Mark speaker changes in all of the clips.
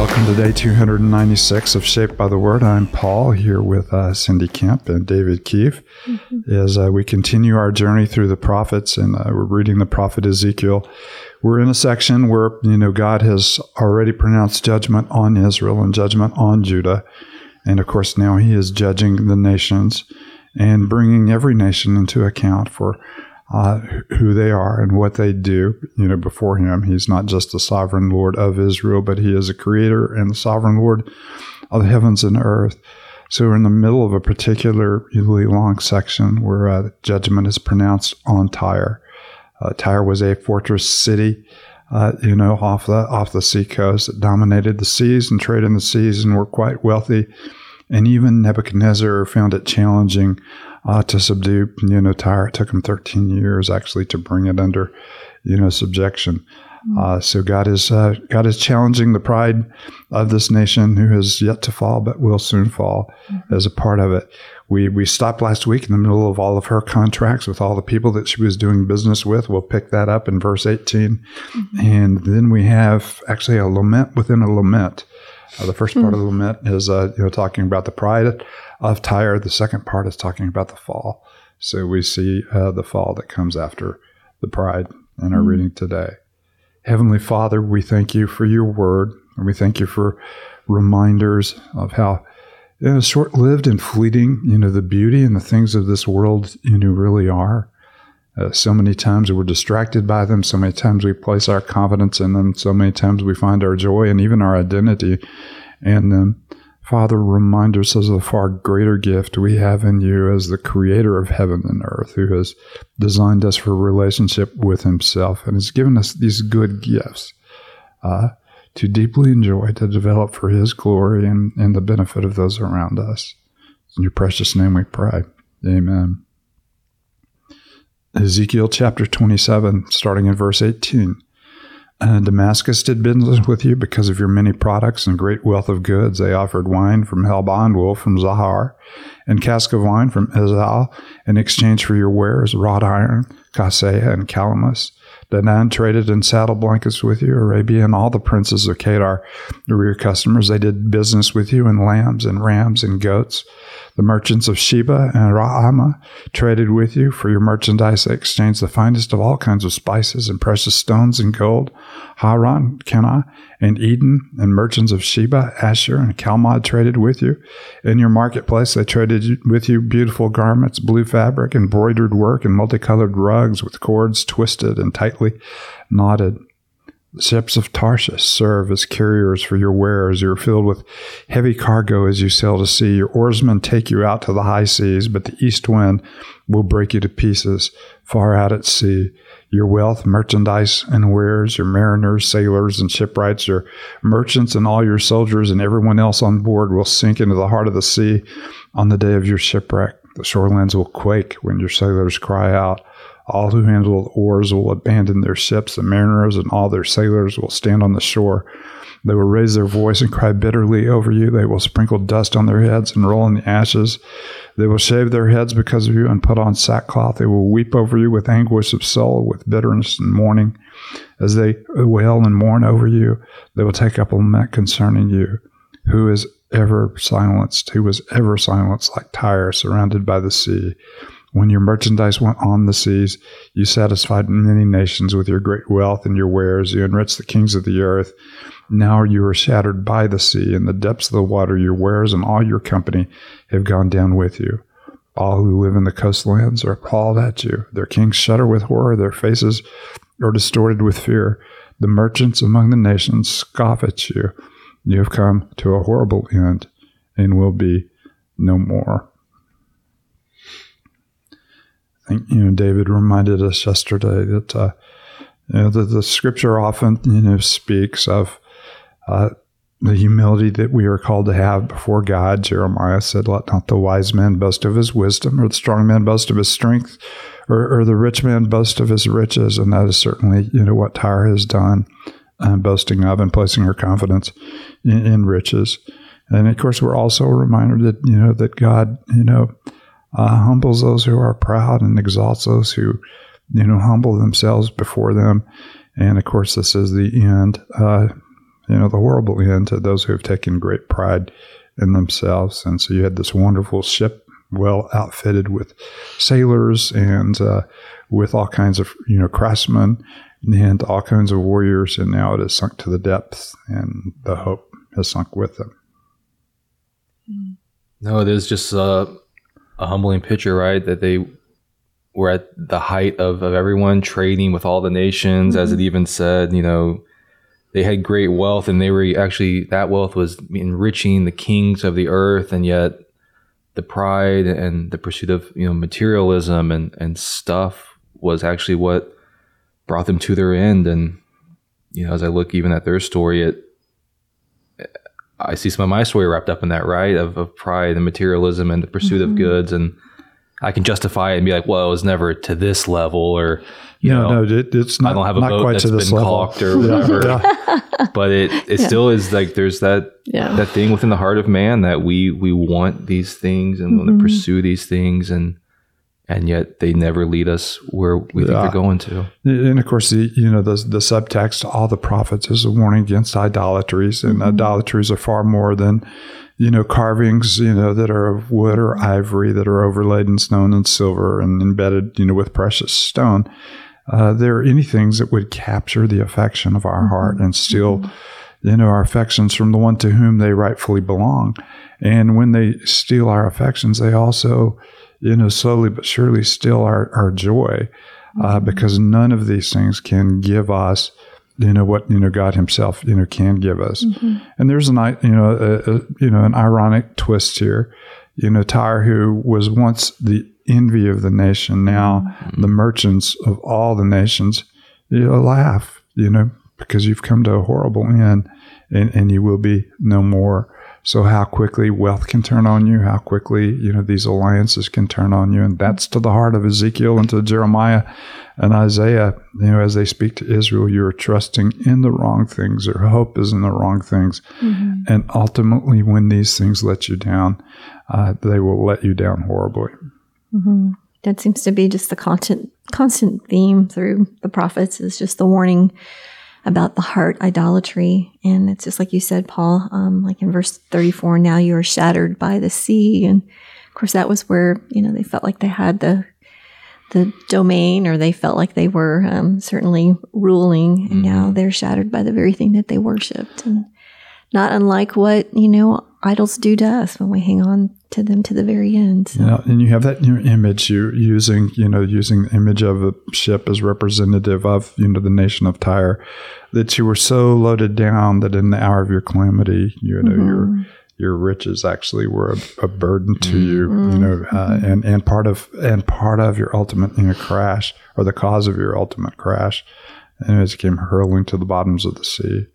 Speaker 1: welcome to day 296 of Shaped by the Word. I'm Paul here with uh, Cindy Kemp and David Keefe mm-hmm. as uh, we continue our journey through the prophets, and uh, we're reading the prophet Ezekiel. We're in a section where you know God has already pronounced judgment on Israel and judgment on Judah, and of course now He is judging the nations and bringing every nation into account for uh, who they are and what they do, you know, before him. He's not just the sovereign Lord of Israel, but he is a creator and the sovereign Lord of the heavens and earth. So we're in the middle of a particularly long section where uh, judgment is pronounced on Tyre. Uh, Tyre was a fortress city, uh, you know, off the off the seacoast that dominated the seas and trade in the seas and were quite wealthy. And even Nebuchadnezzar found it challenging uh, to subdue, you know, Tyre. It took him 13 years actually to bring it under, you know, subjection. Mm-hmm. Uh, so God is uh, God is challenging the pride of this nation who has yet to fall but will soon fall mm-hmm. as a part of it. We we stopped last week in the middle of all of her contracts with all the people that she was doing business with. We'll pick that up in verse 18, mm-hmm. and then we have actually a lament within a lament. Uh, the first part of the lament is uh, you know talking about the pride of Tyre. The second part is talking about the fall. So we see uh, the fall that comes after the pride in our mm. reading today. Heavenly Father, we thank you for your word, and we thank you for reminders of how you know, short-lived and fleeting, you know, the beauty and the things of this world, you know, really are. Uh, so many times we're distracted by them. So many times we place our confidence in them. So many times we find our joy and even our identity in them. Father, remind us of the far greater gift we have in you as the creator of heaven and earth, who has designed us for relationship with himself and has given us these good gifts uh, to deeply enjoy, to develop for his glory and, and the benefit of those around us. In your precious name we pray. Amen. Ezekiel chapter 27, starting in verse 18. Uh, Damascus did business with you because of your many products and great wealth of goods. They offered wine from Helbon, wool from Zahar, and cask of wine from Izal in exchange for your wares, wrought iron, cassia, and calamus. Dedan traded in saddle blankets with you. Arabia and all the princes of Kedar were your customers. They did business with you in lambs and rams and goats. The merchants of Sheba and Raamah traded with you. For your merchandise, they exchanged the finest of all kinds of spices and precious stones and gold. Haran, Kanneh, and Eden, and merchants of Sheba, Asshur, and Kilmad traded with you. In your marketplace, they traded with you beautiful garments, blue fabric, embroidered work, and multicolored rugs with cords twisted and tightly knotted. Ships of Tarshish serve as carriers for your wares. You are filled with heavy cargo as you sail to sea. Your oarsmen take you out to the high seas, but the east wind will break you to pieces far out at sea. Your wealth, merchandise, and wares, your mariners, sailors, and shipwrights, your merchants, and all your soldiers, and everyone else on board will sink into the heart of the sea on the day of your shipwreck. The shorelands will quake when your sailors cry out. All who handle oars will abandon their ships. The mariners and all their sailors will stand on the shore. They will raise their voice and cry bitterly over you. They will sprinkle dust on their heads and roll in the ashes. They will shave their heads because of you and put on sackcloth. They will weep over you with anguish of soul, with bitterness and mourning. As they wail and mourn over you, they will take up a lament concerning you. Who is ever silenced? Who was ever silenced like Tyre, surrounded by the sea? When your merchandise went on the seas, you satisfied many nations with your great wealth and your wares. You enriched the kings of the earth. Now you are shattered by the sea. In the depths of the water, your wares and all your company have gone down with you. All who live in the coastlands are appalled at you. Their kings shudder with horror. Their faces are distorted with fear. The merchants among the nations scoff at you. You have come to a horrible end and will be no more I think you know David reminded us yesterday that uh, you know the, the scripture often you know speaks of uh, the humility that we are called to have before God. Jeremiah said, "Let not the wise man boast of his wisdom, or the strong man boast of his strength, or, or the rich man boast of his riches." And that is certainly you know what Tyre has done, uh, boasting of and placing her confidence in, in riches. And of course, we're also reminded that you know that God you know uh, humbles those who are proud and exalts those who, you know, humble themselves before them. And of course, this is the end. Uh, you know, the horrible end to those who have taken great pride in themselves. And so you had this wonderful ship, well outfitted with sailors and uh, with all kinds of, you know, craftsmen and all kinds of warriors. And now it has sunk to the depths, and the hope has sunk with them.
Speaker 2: No, there's just a, a humbling picture, right? That they were at the height of, of everyone trading with all the nations, mm-hmm. as it even said, you know, they had great wealth and they were actually, that wealth was enriching the kings of the earth. And yet the pride and the pursuit of, you know, materialism and, and stuff was actually what brought them to their end. And, you know, as I look even at their story, it, I see some of my story wrapped up in that, right? Of, of pride and materialism and the pursuit mm-hmm. of goods. And I can justify it and be like, well, it was never to this level or, you
Speaker 1: no,
Speaker 2: know,
Speaker 1: no, it, it's not, I don't have a boat that's been level. caulked
Speaker 2: or whatever. yeah. But it, it yeah. still is like, there's that, yeah. that thing within the heart of man that we, we want these things and mm-hmm. want to pursue these things. And, and yet they never lead us where we think they're going to.
Speaker 1: And of course, the you know the the subtext, all the prophets is a warning against idolatries, and mm-hmm. idolatries are far more than you know carvings you know that are of wood or ivory that are overlaid in stone and silver and embedded you know with precious stone. Uh, there are any things that would capture the affection of our mm-hmm. heart and steal. Mm-hmm. You know, our affections from the one to whom they rightfully belong. And when they steal our affections, they also, you know, slowly but surely still our, our joy uh, mm-hmm. because none of these things can give us you know what you know God Himself you know can give us. Mm-hmm. And there's an you know a, a, you know an ironic twist here. You know Tyre, who was once the envy of the nation, now mm-hmm. the merchants of all the nations, you know, laugh. You know because you've come to a horrible end, and, and you will be no more. So how quickly wealth can turn on you, how quickly, you know, these alliances can turn on you. And that's to the heart of Ezekiel and to Jeremiah and Isaiah. You know, as they speak to Israel, you're trusting in the wrong things. Your hope is in the wrong things. Mm-hmm. And ultimately, when these things let you down, uh, they will let you down horribly.
Speaker 3: Mm-hmm. That seems to be just the constant, constant theme through the prophets is just the warning about the heart idolatry. And it's just like you said, Paul, um, like in verse 34, now you are shattered by the sea. And of course, that was where, you know, they felt like they had the, the domain or they felt like they were um, certainly ruling. And mm-hmm. now they're shattered by the very thing that they worshiped. And not unlike what, you know, idols do to us when we hang on to them to the very end.
Speaker 1: So. Yeah, and you have that new image you using, you know, using the image of a ship as representative of, you know, the nation of Tyre, that you were so loaded down that in the hour of your calamity, you know, mm-hmm. your your riches actually were a, a burden to mm-hmm. you, you know, uh, mm-hmm. and and part of and part of your ultimate you know, crash or the cause of your ultimate crash, and it came hurling to the bottoms of the sea.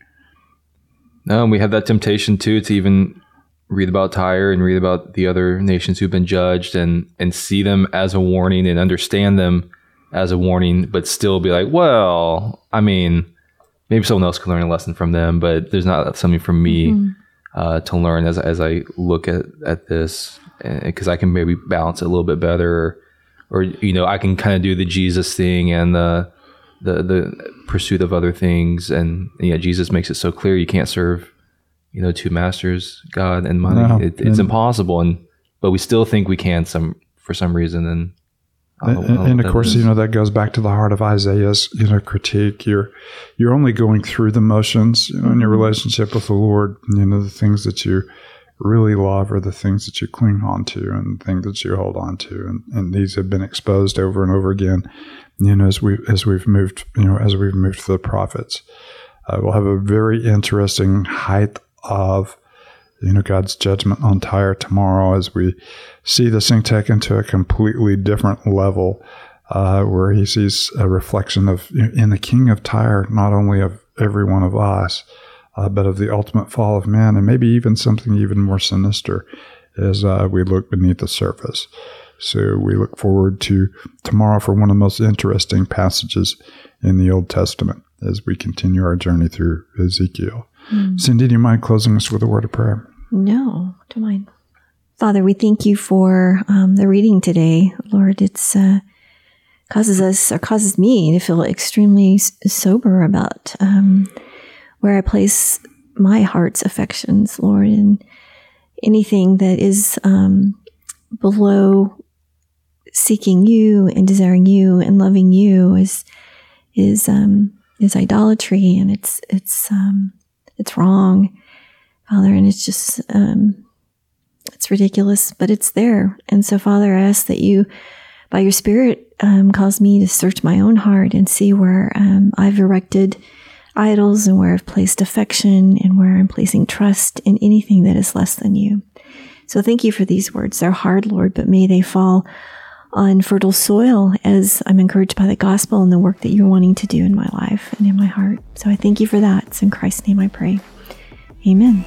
Speaker 2: No, and we have that temptation too to even read about Tyre and read about the other nations who've been judged and and see them as a warning and understand them as a warning, but still be like, well, I mean, maybe someone else can learn a lesson from them, but there's not something for me mm-hmm. uh, to learn as as I look at at this because I can maybe balance it a little bit better, or, or you know, I can kind of do the Jesus thing and the the the pursuit of other things, and yeah, Jesus makes it so clear you can't serve you know, two masters, God and money. No, it, it's and, impossible, and but we still think we can some for some reason. And
Speaker 1: and, and of course, is. you know that goes back to the heart of Isaiah's, you know, critique. You're you're only going through the motions, you know, in your relationship with the Lord. You know, the things that you really love are the things that you cling on to and the things that you hold on to, and, and these have been exposed over and over again. You know, as we as we've moved, you know, as we've moved to the prophets, uh, we'll have a very interesting height of you know God's judgment on Tyre tomorrow as we see this thing taken to a completely different level, uh, where He sees a reflection of in the King of Tyre, not only of every one of us, uh, but of the ultimate fall of man, and maybe even something even more sinister as uh, we look beneath the surface. So we look forward to tomorrow for one of the most interesting passages in the Old Testament as we continue our journey through Ezekiel. Mm. Cindy, do you mind closing us with a word of prayer?
Speaker 3: No, don't mind. Father, we thank you for um, the reading today. Lord, it's uh, causes us or causes me to feel extremely sober about um, where I place my heart's affections, Lord, and anything that is um, below seeking you and desiring you and loving you is is um, is idolatry, and it's it's um, it's wrong, Father, and it's just um, it's ridiculous, but it's there. And so, Father, I ask that you, by your Spirit, um, cause me to search my own heart and see where um, I've erected idols and where I've placed affection and where I'm placing trust in anything that is less than you. So thank you for these words. They're hard, Lord, but may they fall on fertile soil as I'm encouraged by the gospel and the work that you're wanting to do in my life and in my heart. So I thank you for that. It's in Christ's name I pray. Amen.